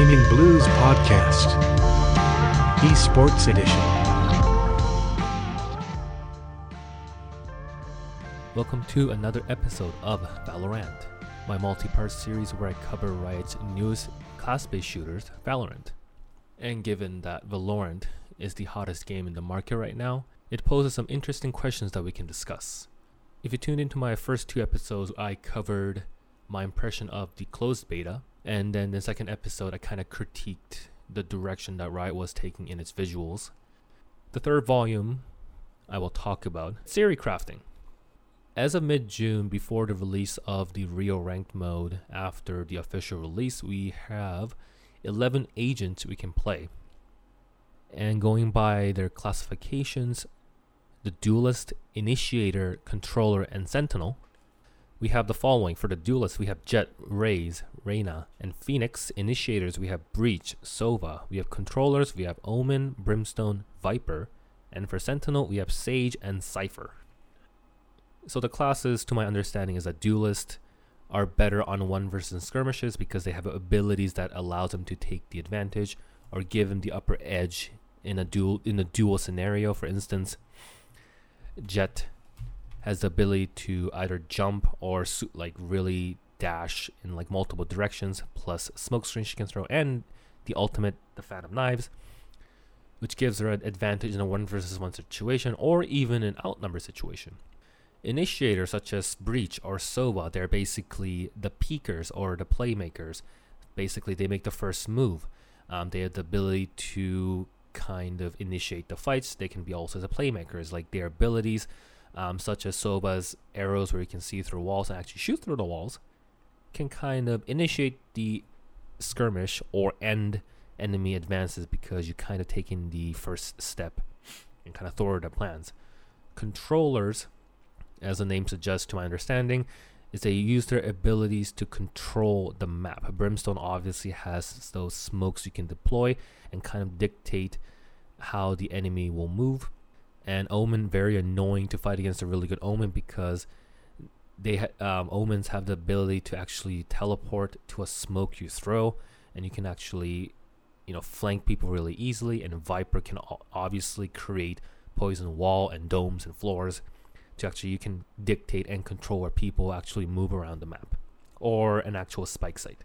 Gaming Blues Podcast, Esports Edition. Welcome to another episode of Valorant, my multi part series where I cover Riot's newest class based shooters, Valorant. And given that Valorant is the hottest game in the market right now, it poses some interesting questions that we can discuss. If you tuned into my first two episodes, I covered my impression of the closed beta, and then the second episode, I kind of critiqued the direction that Riot was taking in its visuals. The third volume, I will talk about theory crafting. As of mid June, before the release of the Rio ranked mode after the official release, we have 11 agents we can play. And going by their classifications, the Duelist, Initiator, Controller, and Sentinel, we have the following. For the Duelist, we have Jett, Raze, Reyna, and Phoenix. Initiators, we have Breach, Sova. We have Controllers, we have Omen, Brimstone, Viper. And for Sentinel, we have Sage and Cypher. So the classes, to my understanding, is that Duelist are better on one versus skirmishes because they have abilities that allows them to take the advantage or give them the upper edge in a duel in a duel scenario. For instance, Jett has the ability to either jump or like really dash in like multiple directions, plus smoke screen she can throw, and the ultimate, the Phantom Knives, which gives her an advantage in a one versus one situation or even an outnumber situation. Initiators such as Breach or Sova, they're basically the peakers or the playmakers. Basically, they make the first move. Um, they have the ability to kind of initiate the fights. They can be also the playmakers, like their abilities, um, such as Sova's arrows, where you can see through walls and actually shoot through the walls, can kind of initiate the skirmish or end enemy advances because you kind of taking the first step and kind of thwart the plans. Controllers, as the name suggests, to my understanding, is they use their abilities to control the map. Brimstone obviously has those smokes you can deploy and kind of dictate how the enemy will move. And Omen very annoying to fight against a really good Omen because they ha- um, Omens have the ability to actually teleport to a smoke you throw, and you can actually, you know, flank people really easily. And Viper can obviously create poison wall and domes and floors to actually you can dictate and control where people actually move around the map or an actual spike site.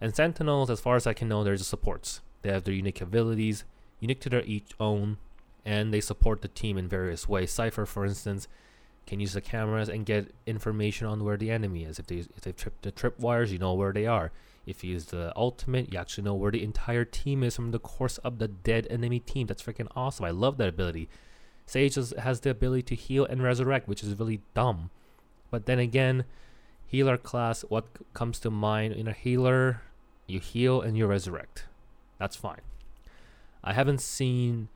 And Sentinels, as far as I can know, they're just supports. They have their unique abilities, unique to their each own, and they support the team in various ways. Cypher, for instance, can use the cameras and get information on where the enemy is. If they if they trip the trip wires, you know where they are. If you use the ultimate, you actually know where the entire team is from the course of the dead enemy team. That's freaking awesome. I love that ability. Sage has the ability to heal and resurrect, which is really dumb. But then again, healer class, what comes to mind in a healer? You heal and you resurrect. That's fine. I haven't seen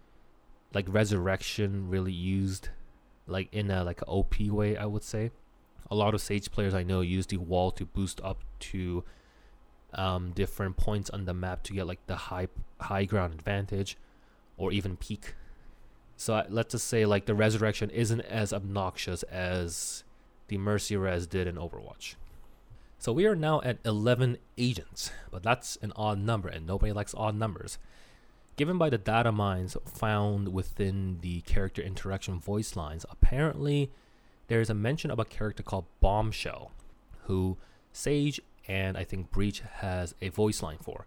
like resurrection really used like in a like an OP way, I would say. A lot of Sage players I know use the wall to boost up to um, different points on the map to get like the high high ground advantage or even peak so let's just say like the resurrection isn't as obnoxious as the mercy res did in Overwatch. So we are now at 11 agents, but that's an odd number and nobody likes odd numbers. Given by the data mines found within the character interaction voice lines, apparently there is a mention of a character called Bombshell, who Sage and I think Breach has a voice line for.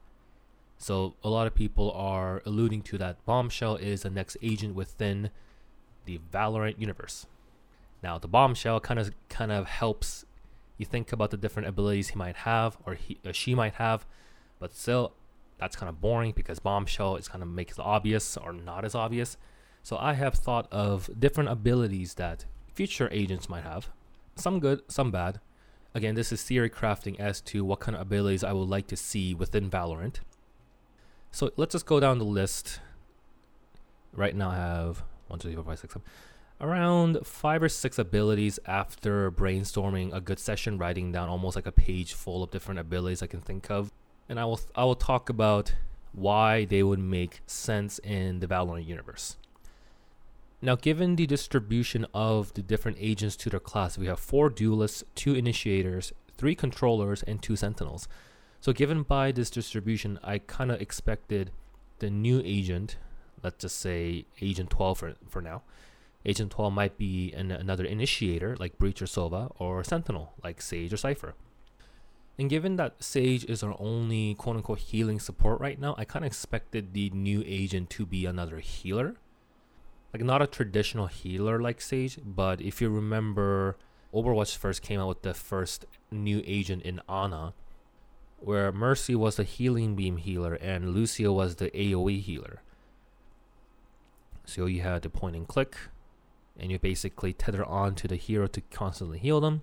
So a lot of people are alluding to that Bombshell is the next agent within the Valorant universe. Now the Bombshell kind of kind of helps you think about the different abilities he might have or he or she might have, but still that's kind of boring because Bombshell is kind of makes it obvious or not as obvious. So I have thought of different abilities that future agents might have, some good, some bad. Again, this is theory crafting as to what kind of abilities I would like to see within Valorant. So let's just go down the list. Right now I have one, two, three, four, five, six, seven. Around five or six abilities after brainstorming a good session, writing down almost like a page full of different abilities I can think of. And I will I will talk about why they would make sense in the Valorant universe. Now, given the distribution of the different agents to their class, we have four duelists, two initiators, three controllers, and two sentinels. So given by this distribution, I kind of expected the new agent, let's just say Agent 12 for, for now. Agent 12 might be an, another initiator like Breach or Sova, or Sentinel like Sage or Cypher. And given that Sage is our only quote unquote healing support right now, I kind of expected the new agent to be another healer. Like, not a traditional healer like Sage, but if you remember, Overwatch first came out with the first new agent in Ana, where Mercy was the healing beam healer and Lucio was the AoE healer. So you had the point and click, and you basically tether on to the hero to constantly heal them.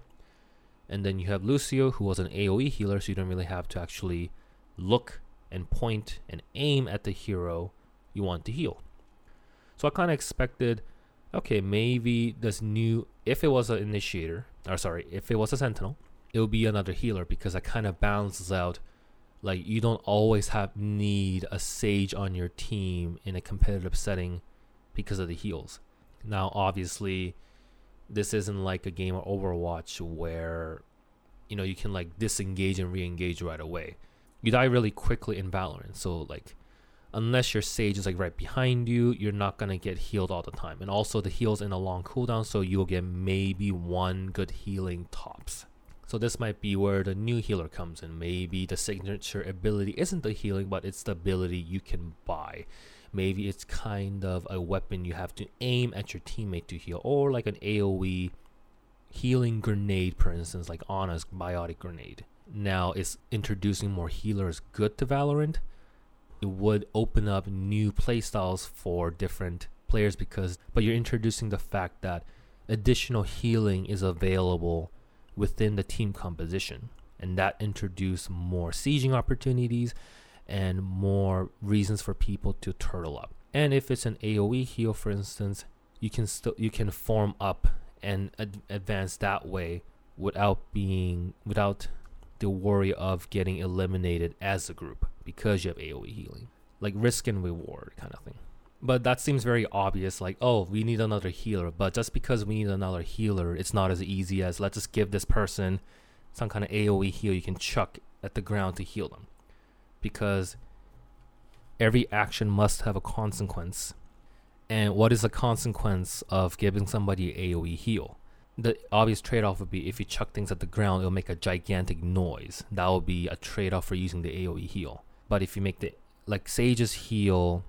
And then you have Lucio, who was an AoE healer, so you don't really have to actually look and point and aim at the hero you want to heal. So I kind of expected, okay, maybe this new, if it was an initiator, or sorry, if it was a sentinel, it will be another healer because that kind of balances out like you don't always have need a sage on your team in a competitive setting because of the heals. Now obviously this isn't like a game of Overwatch where you know you can like disengage and re-engage right away. You die really quickly in Valorant. So like unless your sage is like right behind you, you're not gonna get healed all the time. And also the heals in a long cooldown, so you'll get maybe one good healing tops. So this might be where the new healer comes in. Maybe the signature ability isn't the healing, but it's the ability you can buy. Maybe it's kind of a weapon you have to aim at your teammate to heal, or like an AoE healing grenade, for instance, like Ana's biotic grenade. Now, is introducing more healers good to Valorant? It would open up new playstyles for different players because, but you're introducing the fact that additional healing is available within the team composition. And that introduced more sieging opportunities and more reasons for people to turtle up. And if it's an AoE heal, for instance, you can still you can form up and ad- advance that way without being without the worry of getting eliminated as a group because you have AoE healing, like risk and reward kind of thing. But that seems very obvious, like, oh, we need another healer. But just because we need another healer, it's not as easy as let's just give this person some kind of AoE heal you can chuck at the ground to heal them. Because every action must have a consequence. And what is the consequence of giving somebody AoE heal? The obvious trade off would be if you chuck things at the ground, it'll make a gigantic noise. That would be a trade off for using the AoE heal. But if you make the like Sage's heal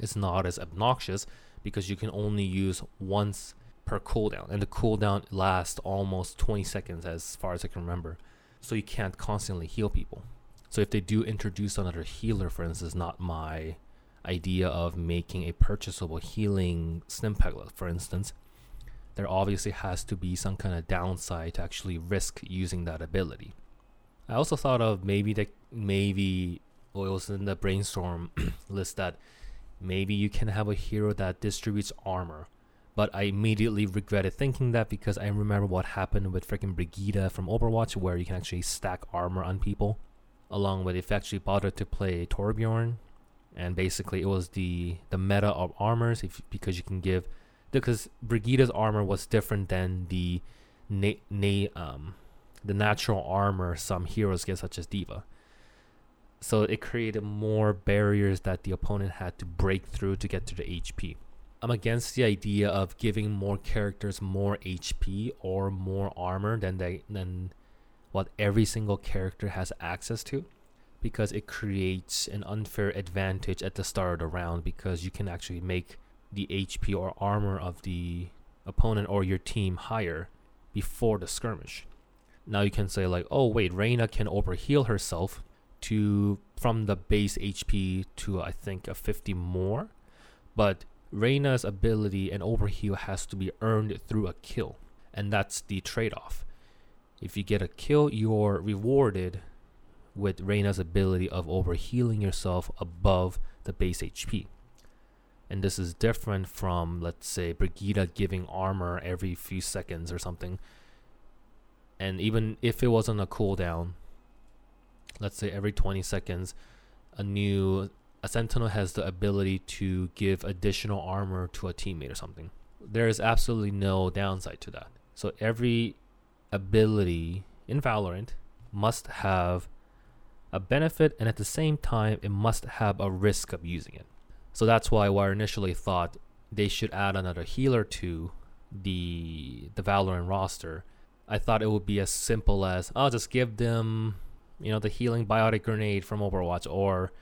is not as obnoxious because you can only use once per cooldown, and the cooldown lasts almost 20 seconds as far as I can remember. So you can't constantly heal people. So if they do introduce another healer, for instance, not my idea of making a purchasable healing Stimpak, for instance, there obviously has to be some kind of downside to actually risk using that ability. I also thought of maybe that maybe well, was in the brainstorm list that maybe you can have a hero that distributes armor. But I immediately regretted thinking that because I remember what happened with freaking Brigitte from Overwatch, where you can actually stack armor on people. Along with if actually bothered to play Torbjorn, and basically it was the the meta of armors, if because you can give because Brigitte's armor was different than the na- na- um the natural armor some heroes get, such as D.Va so it created more barriers that the opponent had to break through to get to the HP. I'm against the idea of giving more characters more HP or more armor than they than what every single character has access to because it creates an unfair advantage at the start of the round because you can actually make the HP or armor of the opponent or your team higher before the skirmish. Now you can say like, "Oh wait, Reyna can overheal herself to from the base HP to I think a 50 more, but Reyna's ability and overheal has to be earned through a kill, and that's the trade-off. If you get a kill, you're rewarded with Reyna's ability of overhealing yourself above the base HP. And this is different from, let's say, Brigitte giving armor every few seconds or something. And even if it wasn't a cooldown, let's say every 20 seconds, a new a sentinel has the ability to give additional armor to a teammate or something. There is absolutely no downside to that. So every ability in Valorant must have a benefit, and at the same time, it must have a risk of using it. So that's why I initially thought they should add another healer to the the Valorant roster. I thought it would be as simple as I'll oh, just give them, you know, the healing biotic grenade from Overwatch or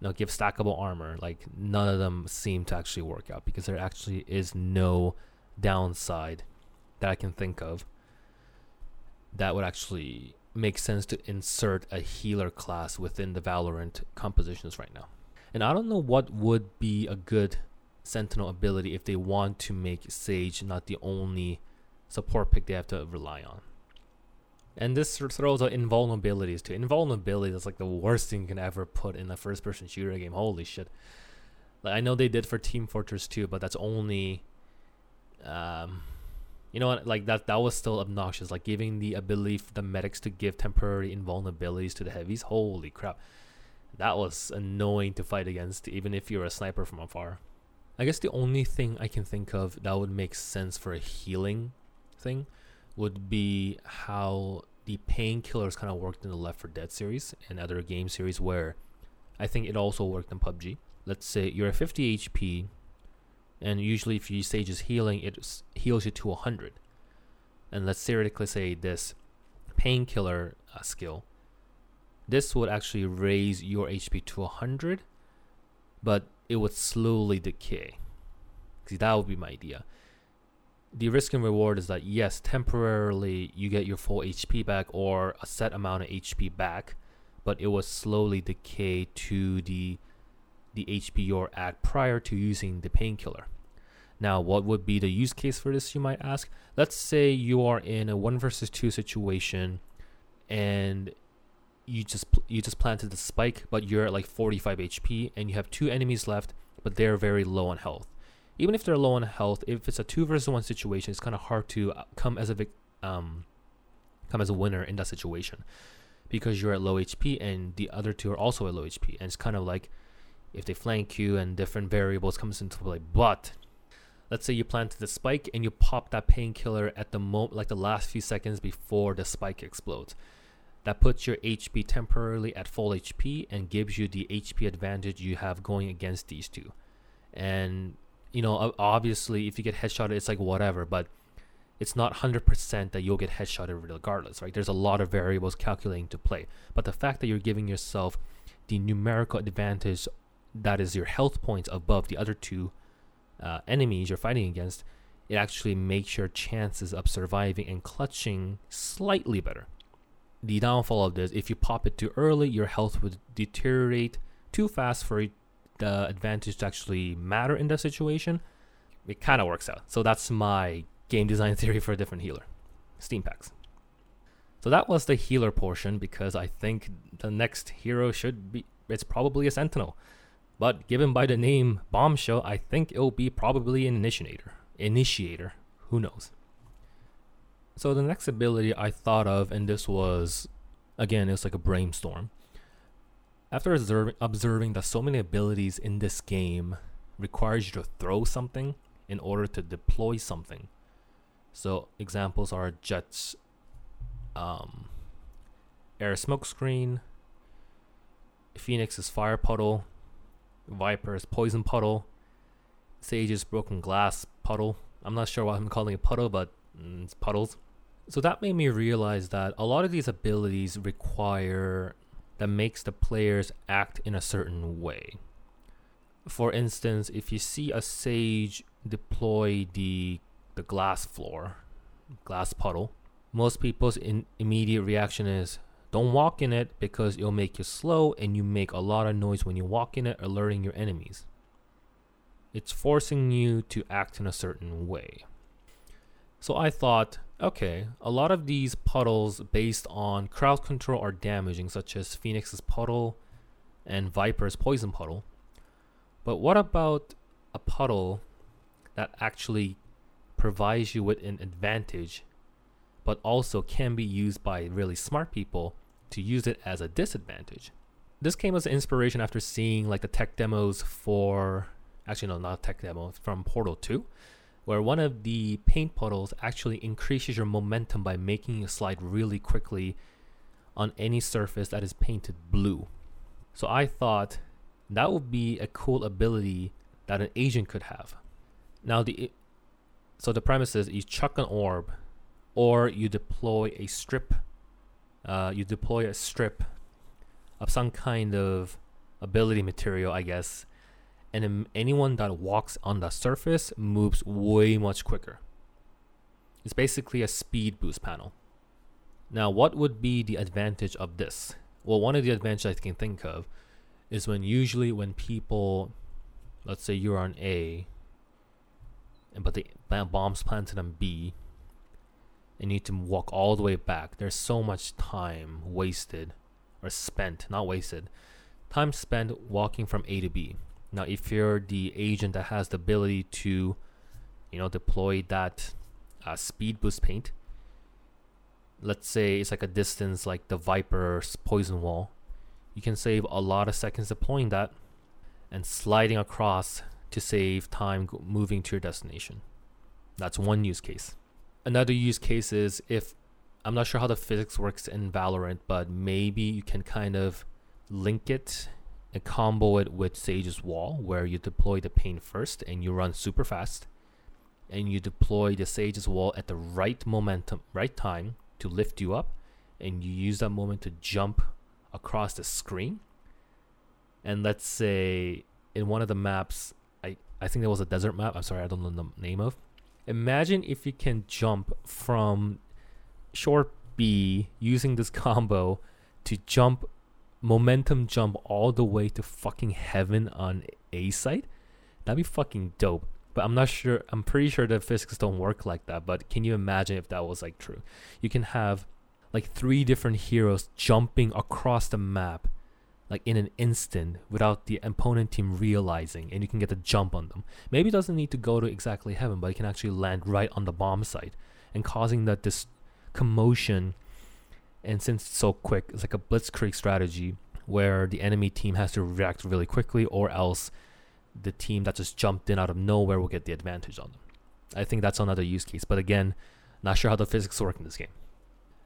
you know, give stackable armor. Like none of them seem to actually work out because there actually is no downside that I can think of that would actually make sense to insert a healer class within the Valorant compositions right now. And I don't know what would be a good Sentinel ability if they want to make Sage not the only support pick they have to rely on. And this throws out invulnerabilities too. Invulnerability is like the worst thing you can ever put in a first person shooter game. Holy shit. Like I know they did for Team Fortress 2, but that's only um you know what? Like that that was still obnoxious. Like giving the ability for the medics to give temporary invulnerabilities to the heavies. Holy crap. That was annoying to fight against even if you're a sniper from afar. I guess the only thing i can think of that would make sense for a healing thing would be how the painkillers kind of worked in the left 4 dead series and other game series where i think it also worked in pubg let's say you're at 50 hp and usually if you use Sage's healing it heals you to 100 and let's theoretically say this painkiller uh, skill this would actually raise your hp to 100 but it would slowly decay. See that would be my idea. The risk and reward is that yes temporarily you get your full hp back or a set amount of hp back but it will slowly decay to the the HP you're prior to using the painkiller. Now, what would be the use case for this, you might ask? Let's say you are in a one versus two situation and you just you just planted the spike, but you're at like 45 HP and you have two enemies left, but they're very low on health. Even if they're low on health, if it's a two versus one situation, it's kind of hard to uh, come as a um come as a winner in that situation because you're at low HP and the other two are also at low HP, and it's kind of like if they flank you and different variables comes into play. But let's say you planted the spike and you pop that painkiller at the moment, like the last few seconds before the spike explodes. That puts your HP temporarily at full HP and gives you the HP advantage you have going against these two. And you know, obviously, if you get headshotted, it's like whatever, but it's not 100% that you'll get headshotted regardless, right? There's a lot of variables calculating to play. But the fact that you're giving yourself the numerical advantage that is your health points above the other two uh, enemies you're fighting against, it actually makes your chances of surviving and clutching slightly better. The downfall of this, if you pop it too early, your health would deteriorate too fast for the advantage to actually matter in that situation. It kind of works out. So that's my game design theory for a different healer. Steam packs. So that was the healer portion because I think the next hero should be it's probably a sentinel. But given by the name Bombshell, I think it'll be probably an initiator. Initiator. Who knows? So the next ability I thought of, and this was, again, it's like a brainstorm. After observing, observing that so many abilities in this game requires you to throw something in order to deploy something. So examples are Jett's, um, air smoke screen, Phoenix's fire puddle, Viper's Poison Puddle, Sage's Broken Glass Puddle. I'm not sure why I'm calling it puddle, but mm, it's puddles. So that made me realize that a lot of these abilities require that makes the players act in a certain way. For instance, if you see a sage deploy the the glass floor, glass puddle, most people's in, immediate reaction is don't walk in it because it'll make you slow and you make a lot of noise when you walk in it, alerting your enemies. It's forcing you to act in a certain way. So I thought, okay, a lot of these puddles based on crowd control are damaging, such as Phoenix's puddle and Viper's poison puddle. But what about a puddle that actually provides you with an advantage but also can be used by really smart people to use it as a disadvantage. This came as an inspiration after seeing like the tech demos for actually no not tech demo from Portal 2 where one of the paint puddles actually increases your momentum by making you slide really quickly on any surface that is painted blue. So I thought that would be a cool ability that an agent could have. Now the so the premise is you chuck an orb, or you deploy a strip. Uh, you deploy a strip of some kind of ability material, I guess, and anyone that walks on the surface moves way much quicker. It's basically a speed boost panel. Now, what would be the advantage of this? Well, one of the advantages I can think of is when usually when people, let's say you're on A, and but the bombs planted on B, and need to walk all the way back. There's so much time wasted or spent, not wasted, time spent walking from A to B. Now, if you're the agent that has the ability to, you know, deploy that uh, speed boost paint, let's say it's like a distance like the Viper's poison wall, you can save a lot of seconds deploying that and sliding across to save time moving to your destination. That's one use case. Another use case is if I'm not sure how the physics works in Valorant, but maybe you can kind of link it and combo it with Sage's wall, where you deploy the paint first and you run super fast, and you deploy the Sage's wall at the right momentum, right time to lift you up, and you use that moment to jump across the screen. And let's say in one of the maps, I, I think there was a desert map. I'm sorry, I don't know the name of. Imagine if you can jump from short B using this combo to jump momentum jump all the way to fucking heaven on A site. That'd be fucking dope. But I'm not sure. I'm pretty sure the physics don't work like that. But can you imagine if that was like true? You can have like three different heroes jumping across the map like in an instant without the opponent team realizing and you can get the jump on them. Maybe it doesn't need to go to exactly heaven, but it can actually land right on the bomb site and causing that this commotion and since it's so quick, it's like a blitzkrieg strategy where the enemy team has to react really quickly or else the team that just jumped in out of nowhere will get the advantage on them. I think that's another use case, but again, not sure how the physics work in this game.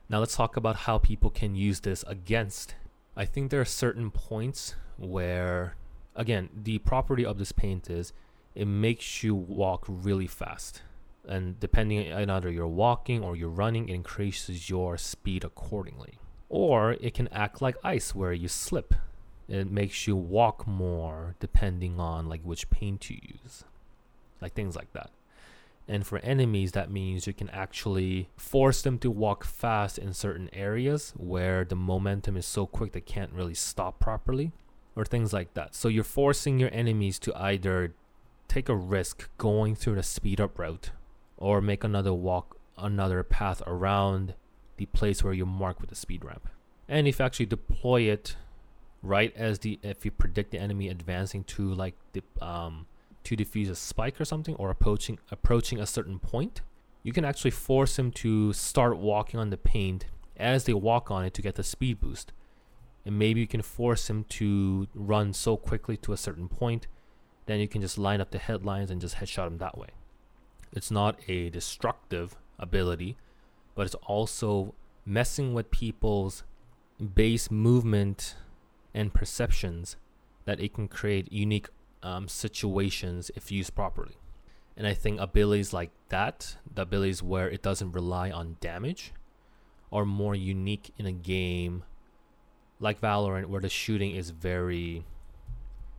Now let's talk about how people can use this against. I think there are certain points where, again, the property of this paint is it makes you walk really fast. And depending on either you're walking or you're running, it increases your speed accordingly. Or it can act like ice where you slip it makes you walk more depending on like which paint you use like things like that and for enemies that means you can actually force them to walk fast in certain areas where the momentum is so quick they can't really stop properly or things like that. So you're forcing your enemies to either take a risk going through the speed up route or make another walk another path around the place where you mark with the speed ramp. And if you actually deploy it right as the if you predict the enemy advancing to like the um to defuse a spike or something or approaching approaching a certain point, you can actually force him to start walking on the paint as they walk on it to get the speed boost. And maybe you can force him to run so quickly to a certain point, then you can just line up the headlines and just headshot him that way. It's not a destructive ability, but it's also messing with people's base movement and perceptions that it can create unique um, situations if used properly. And I think abilities like that, the abilities where it doesn't rely on damage, are more unique in a game like Valorant, where the shooting is very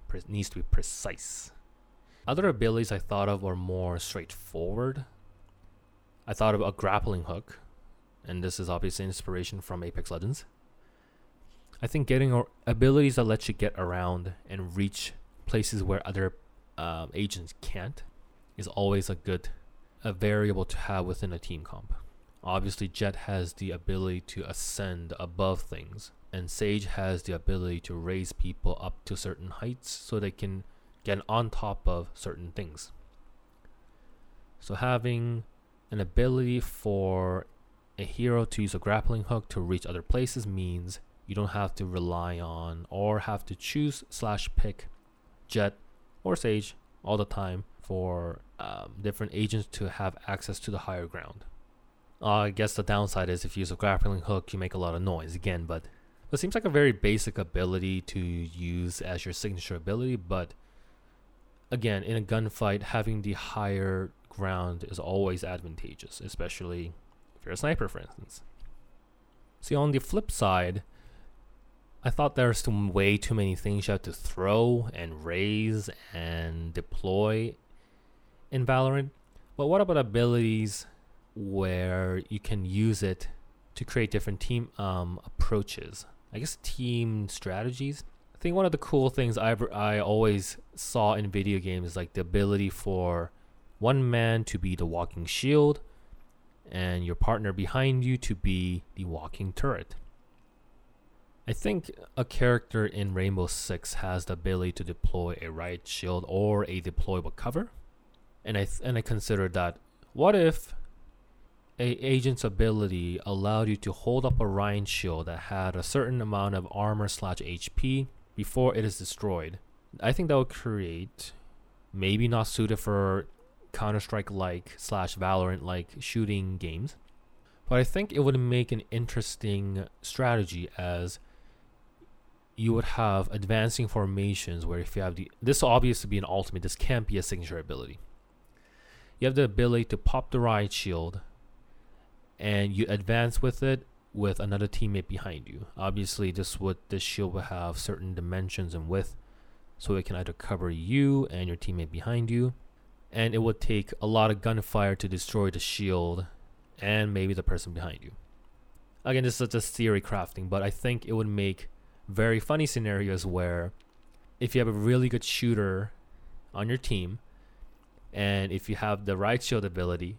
pre- needs to be precise. Other abilities I thought of were more straightforward. I thought of a grappling hook, and this is obviously inspiration from Apex Legends. I think getting abilities that let you get around and reach places where other um, agents can't is always a good a variable to have within a team comp. Obviously, Jett has the ability to ascend above things, and Sage has the ability to raise people up to certain heights so they can get on top of certain things. So, having an ability for a hero to use a grappling hook to reach other places means you don't have to rely on or have to choose slash pick Jett or Sage all the time for um, different agents to have access to the higher ground. Uh, I guess the downside is if you use a grappling hook, you make a lot of noise again, but it seems like a very basic ability to use as your signature ability, but again, in a gunfight, having the higher ground is always advantageous, especially if you're a sniper, for instance. See, on the flip side, I thought there's some way too many things you have to throw and raise and deploy in Valorant. But what about abilities where you can use it to create different team um, approaches? I guess team strategies. I think one of the cool things I I always saw in video games is like the ability for one man to be the walking shield and your partner behind you to be the walking turret. I think a character in Rainbow Six has the ability to deploy a riot shield or a deployable cover, and I th- and I consider that what if a agent's ability allowed you to hold up a riot shield that had a certain amount of armor slash HP before it is destroyed. I think that would create maybe not suited for Counter Strike like slash Valorant like shooting games, but I think it would make an interesting strategy as you would have advancing formations where if you have the this will obviously be an ultimate, this can't be a signature ability. You have the ability to pop the riot shield and you advance with it with another teammate behind you. Obviously, this would this shield will have certain dimensions and width, so it can either cover you and your teammate behind you, and it would take a lot of gunfire to destroy the shield and maybe the person behind you. Again, this is just theory crafting, but I think it would make very funny scenarios where if you have a really good shooter on your team, and if you have the right shield ability,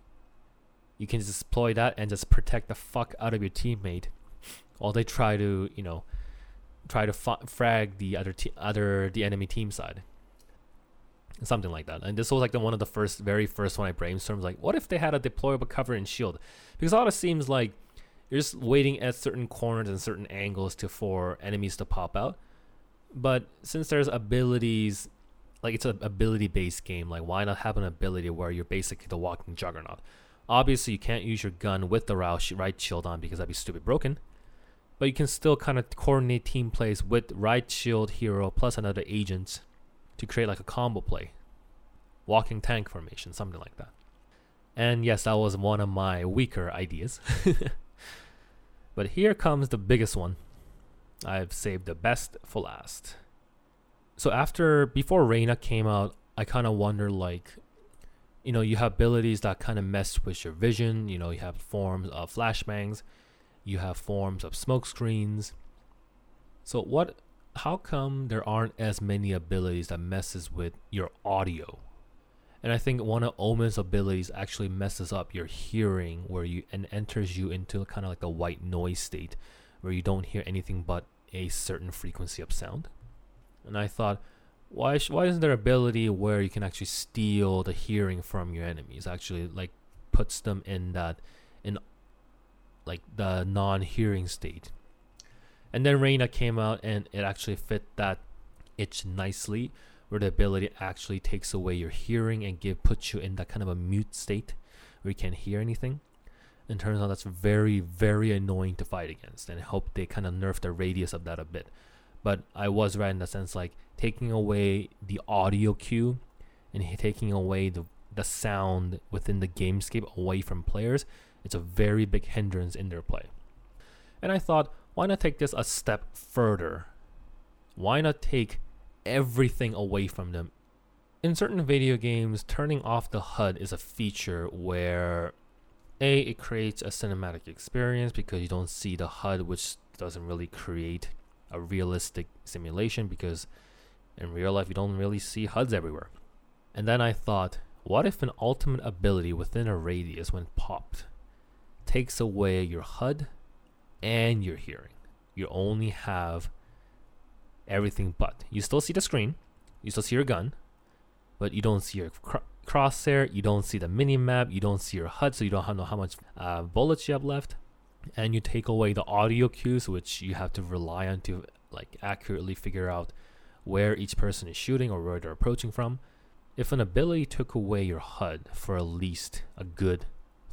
you can just deploy that and just protect the fuck out of your teammate while they try to, you know, try to fa- frag the other te- other the enemy team side. Something like that. And this was like the one of the first, very first one I brainstormed. Like, what if they had a deployable cover and shield? Because a lot of seems like you're just waiting at certain corners and certain angles to for enemies to pop out. But since there's abilities, like it's an ability based game, like why not have an ability where you're basically the walking juggernaut? Obviously, you can't use your gun with the right shield on because that'd be stupid broken. But you can still kind of coordinate team plays with right shield hero plus another agent to create like a combo play. Walking tank formation, something like that. And yes, that was one of my weaker ideas. but here comes the biggest one. I've saved the best for last. So after before Reyna came out, I kind of wonder like you know, you have abilities that kind of mess with your vision. You know, you have forms of flashbangs, you have forms of smoke screens. So what? How come there aren't as many abilities that messes with your audio? And I think one of Omen's abilities actually messes up your hearing, where you and enters you into kind of like a white noise state, where you don't hear anything but a certain frequency of sound. And I thought, why sh- why isn't there ability where you can actually steal the hearing from your enemies? Actually, like puts them in that in like the non-hearing state. And then Reyna came out and it actually fit that itch nicely, where the ability actually takes away your hearing and give puts you in that kind of a mute state where you can't hear anything. And turns out that's very, very annoying to fight against. And I hope they kind of nerf the radius of that a bit. But I was right in the sense like taking away the audio cue and taking away the the sound within the gamescape away from players, it's a very big hindrance in their play. And I thought, why not take this a step further? Why not take everything away from them? In certain video games, turning off the HUD is a feature where A, it creates a cinematic experience because you don't see the HUD, which doesn't really create a realistic simulation because in real life you don't really see HUDs everywhere. And then I thought, what if an ultimate ability within a radius, when popped, takes away your HUD and your hearing? You only have everything but. You still see the screen, you still see your gun, but you don't see your cr- crosshair, you don't see the mini map, you don't see your HUD, so you don't know how much uh, bullets you have left and you take away the audio cues which you have to rely on to like accurately figure out where each person is shooting or where they're approaching from if an ability took away your hud for at least a good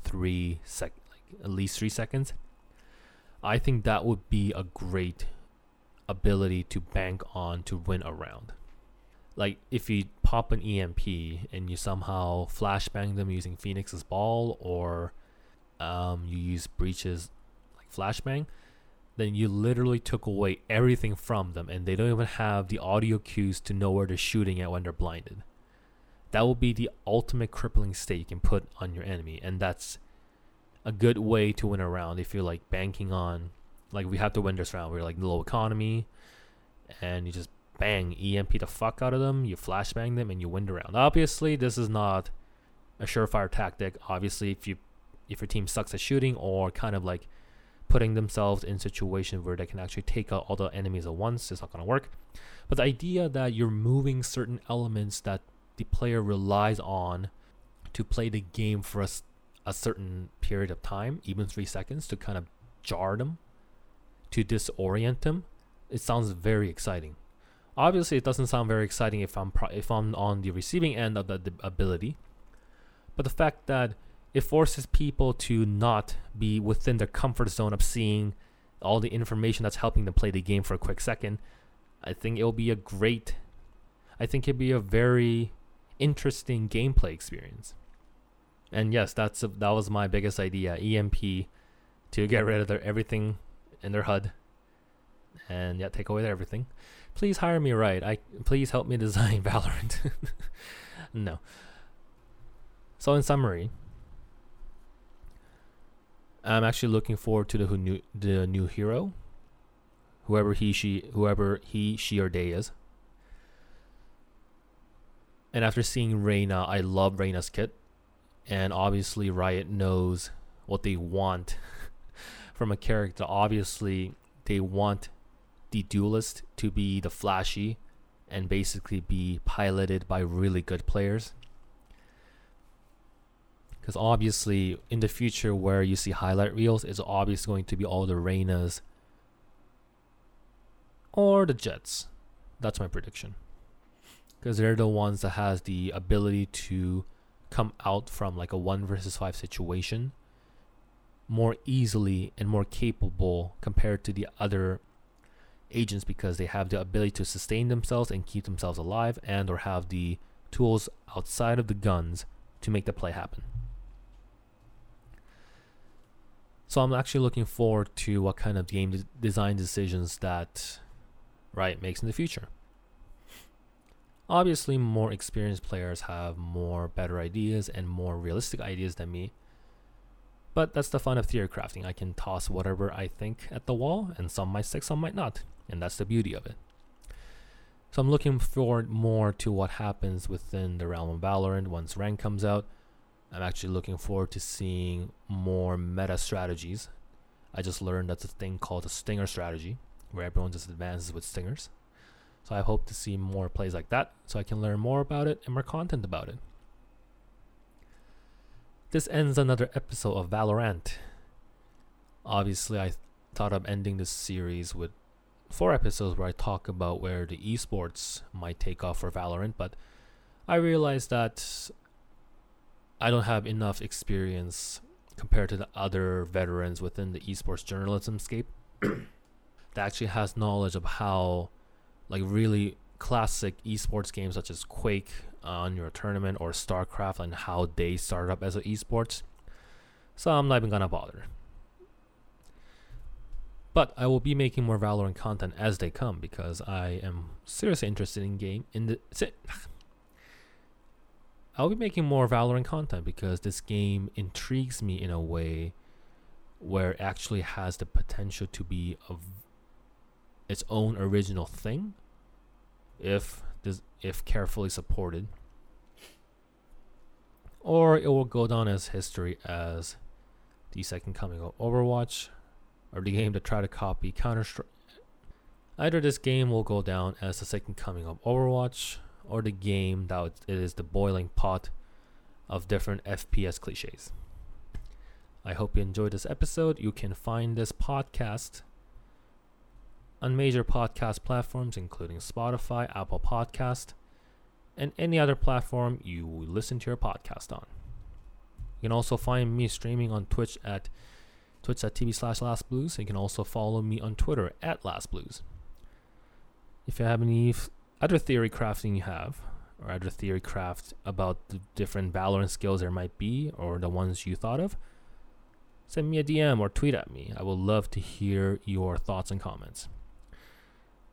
three sec like at least three seconds. I think that would be a great ability to bank on to win a round. Like if you pop an EMP and you somehow flashbang them using Phoenix's ball or um, you use Breach's like flashbang, then you literally took away everything from them and they don't even have the audio cues to know where they're shooting at when they're blinded. That will be the ultimate crippling state you can put on your enemy, and that's a good way to win a round if you're like banking on like we have to win this round. We're like low economy and you just bang EMP the fuck out of them, you flashbang them and you win the round. Obviously this is not a surefire tactic. Obviously if you if your team sucks at shooting or kind of like putting themselves in situations where they can actually take out all the enemies at once, it's not gonna work. But the idea that you're moving certain elements that the player relies on to play the game for a, a certain period of time, even three seconds, to kind of jar them, to disorient them, it sounds very exciting. Obviously, it doesn't sound very exciting if I'm pro- if I'm on the receiving end of the ability, but the fact that it forces people to not be within their comfort zone of seeing all the information that's helping them play the game for a quick second, I think it'll be a great, I think it'd be a very interesting gameplay experience. And yes, that's a, that was my biggest idea. EMP to get rid of their everything in their HUD, and yeah, take away their everything. Please hire me right. I please help me design Valorant. no. So in summary, I'm actually looking forward to the who new the new hero, whoever he she whoever he she or they is. And after seeing Reyna, I love Reyna's kit. And obviously, Riot knows what they want from a character. Obviously, they want the duelist to be the flashy and basically be piloted by really good players. Because obviously, in the future, where you see highlight reels, it's obviously going to be all the Reynas or the Jetts. That's my prediction because they're the ones that has the ability to come out from like a one versus five situation more easily and more capable compared to the other agents because they have the ability to sustain themselves and keep themselves alive and or have the tools outside of the guns to make the play happen. So I'm actually looking forward to what kind of game de- design decisions that Riot makes in the future. Obviously, more experienced players have more better ideas and more realistic ideas than me. But that's the fun of theory crafting. I can toss whatever I think at the wall, and some might stick, some might not. And that's the beauty of it. So I'm looking forward more to what happens within the realm of Valorant once rank comes out. I'm actually looking forward to seeing more meta strategies. I just learned that's a thing called a stinger strategy, where everyone just advances with stingers. So I hope to see more plays like that so I can learn more about it and more content about it. This ends another episode of Valorant. Obviously, I thought of ending this series with four episodes where I talk about where the esports might take off for Valorant, but I realized that I don't have enough experience compared to the other veterans within the esports journalism scape that actually has knowledge of how like really classic esports games such as Quake on your tournament or StarCraft and how they started up as an esports. So I'm not even gonna bother. But I will be making more Valorant content as they come because I am seriously interested in game in the I'll be making more Valorant content because this game intrigues me in a way where it actually has the potential to be of its own original thing if if carefully supported or it will go down as history as the second coming of Overwatch or the game to try to copy Counter Strike. Either this game will go down as the second coming of Overwatch or the game that it is the boiling pot of different FPS cliches. I hope you enjoyed this episode. You can find this podcast on major podcast platforms including Spotify, Apple Podcast, and any other platform you listen to your podcast on. You can also find me streaming on Twitch at twitch.tv slash lastblues. You can also follow me on Twitter at lastblues. If you have any f- other theory crafting you have, or other theory craft about the different Valorant skills there might be, or the ones you thought of, send me a DM or tweet at me. I would love to hear your thoughts and comments.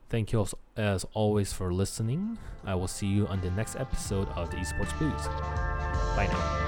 Thank you as always for listening. I will see you on the next episode of the Esports Blues. Bye now.